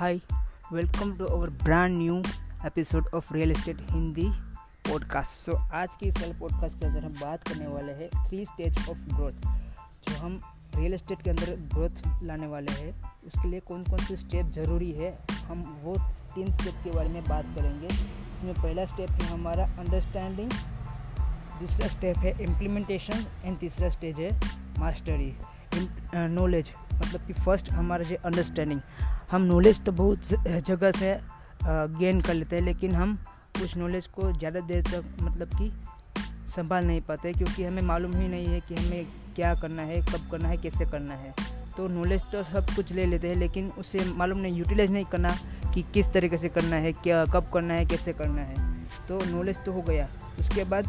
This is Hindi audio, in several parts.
Hi, welcome to our brand new episode of real Estate Hindi podcast so आज की इस पॉडकास्ट के अंदर हम बात करने वाले हैं थ्री स्टेज ऑफ़ ग्रोथ जो हम रियल एस्टेट के अंदर ग्रोथ लाने वाले हैं। उसके लिए कौन कौन से स्टेप ज़रूरी है हम वो तीन स्टेप के बारे में बात करेंगे। इसमें पहला स्टेप है हमारा अंडरस्टैंडिंग दूसरा स्टेप है इम्प्लीमेंटेशन एंड तीसरा स्टेज है मास्टरी नॉलेज मतलब कि फ़र्स्ट हमारा जो अंडरस्टैंडिंग हम नॉलेज तो बहुत जगह से गेन कर लेते हैं, लेकिन हम उस नॉलेज को ज़्यादा देर तक मतलब कि संभाल नहीं पाते, क्योंकि हमें मालूम ही नहीं है कि हमें क्या करना है, कब करना है, कैसे करना है। तो नॉलेज तो सब कुछ ले लेते हैं, लेकिन उसे मालूम नहीं यूटिलाइज नहीं करना कि किस तरीके से करना है, क्या, कब करना है, कैसे करना है। तो नॉलेज तो हो गया। उसके बाद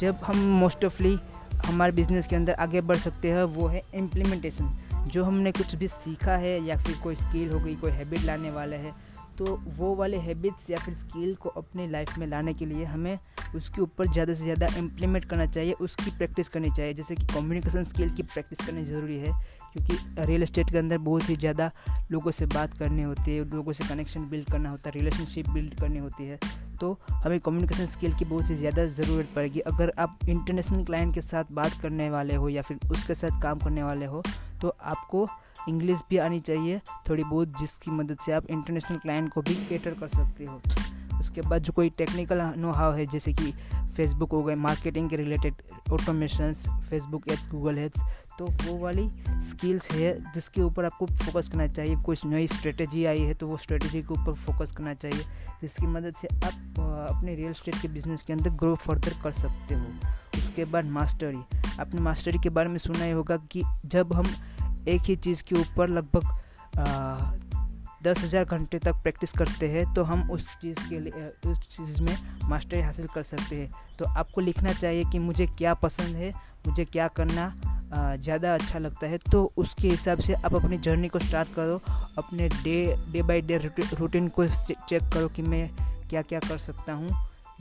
जब हम मोस्ट ऑफली हमारे बिज़नेस के अंदर आगे बढ़ सकते हैं, वो है इम्प्लीमेंटेशन जो हमने कुछ भी सीखा है या फिर कोई स्किल हो गई, कोई हैबिट लाने वाला है तो वो वाले हैबिट्स या फिर स्किल को अपनी लाइफ में लाने के लिए हमें उसके ऊपर ज़्यादा से ज़्यादा इम्प्लीमेंट करना चाहिए, उसकी प्रैक्टिस करनी चाहिए। जैसे कि कम्युनिकेशन स्किल की प्रैक्टिस करनी ज़रूरी है, क्योंकि रियल इस्टेट के अंदर बहुत ही ज़्यादा लोगों से बात करनी होती है, लोगों से कनेक्शन बिल्ड करना होता है रिलेशनशिप बिल्ड करनी होती है। तो हमें कम्युनिकेशन स्किल की बहुत ही ज़्यादा ज़रूरत पड़ेगी। अगर आप इंटरनेशनल क्लाइंट के साथ बात करने वाले हो या फिर उसके साथ काम करने वाले हो तो आपको इंग्लिश भी आनी चाहिए। थोड़ी बहुत जिसकी मदद से आप इंटरनेशनल क्लाइंट को भी केटर कर सकते हो। उसके बाद जो कोई टेक्निकल नो हाव है, जैसे कि फेसबुक हो गए मार्केटिंग के related automations Facebook ads Google ads तो वो वाली स्किल्स है जिसके ऊपर आपको फोकस करना चाहिए। कुछ नई स्ट्रेटजी आई है तो वो स्ट्रेटजी के ऊपर फोकस करना चाहिए, जिसकी मदद से आप अपने रियल स्टेट के बिज़नेस के अंदर ग्रो फर्दर कर सकते हो। उसके बाद मास्टरी आपने मास्टरी के बारे में सुना ही होगा कि जब हम एक ही चीज़ के ऊपर लगभग दस हज़ार घंटे तक प्रैक्टिस करते हैं तो हम उस चीज़ के लिए, उस चीज़ में मास्टरी हासिल कर सकते हैं। तो आपको लिखना चाहिए कि मुझे क्या पसंद है, मुझे क्या करना ज़्यादा अच्छा लगता है तो उसके हिसाब से आप अपनी जर्नी को स्टार्ट करो, अपने day day by day routine को चेक करो कि मैं क्या क्या कर सकता हूँ,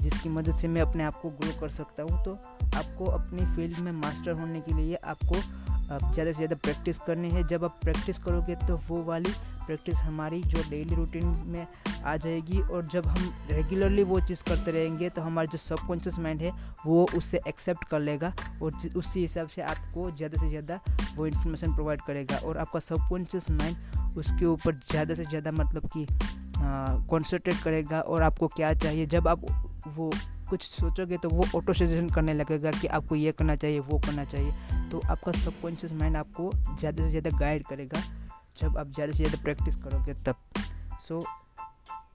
जिसकी मदद से मैं अपने आप को ग्रो कर सकता हूँ। तो आपको अपनी फ़ील्ड में मास्टर होने के लिए आपको ज़्यादा से ज़्यादा प्रैक्टिस करनी है। जब आप प्रैक्टिस करोगे तो वो वाली प्रैक्टिस हमारी जो डेली रूटीन में आ जाएगी और जब हम रेगुलरली वो चीज़ करते रहेंगे तो हमारा जो सबकॉन्शियस माइंड है, वो उससे एक्सेप्ट कर लेगा और उसी हिसाब से आपको ज़्यादा से ज़्यादा वो इन्फॉर्मेशन प्रोवाइड करेगा और आपका सबकॉन्शियस माइंड उसके ऊपर ज़्यादा से ज़्यादा मतलब कि कॉन्सेंट्रेट करेगा और आपको क्या चाहिए। जब आप वो कुछ सोचोगे तो वो ऑटो सजेशन करने लगेगा कि आपको ये करना चाहिए, वो करना चाहिए। तो आपका सबकॉन्शियस माइंड आपको ज़्यादा से ज़्यादा गाइड करेगा। जब आप ज़्यादा से ज़्यादा प्रैक्टिस करोगे तब। सो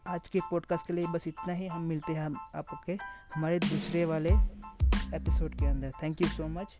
आज के पॉडकास्ट के लिए बस इतना ही। हम मिलते हैं हम आपके, हमारे दूसरे वाले एपिसोड के अंदर। Thank you so much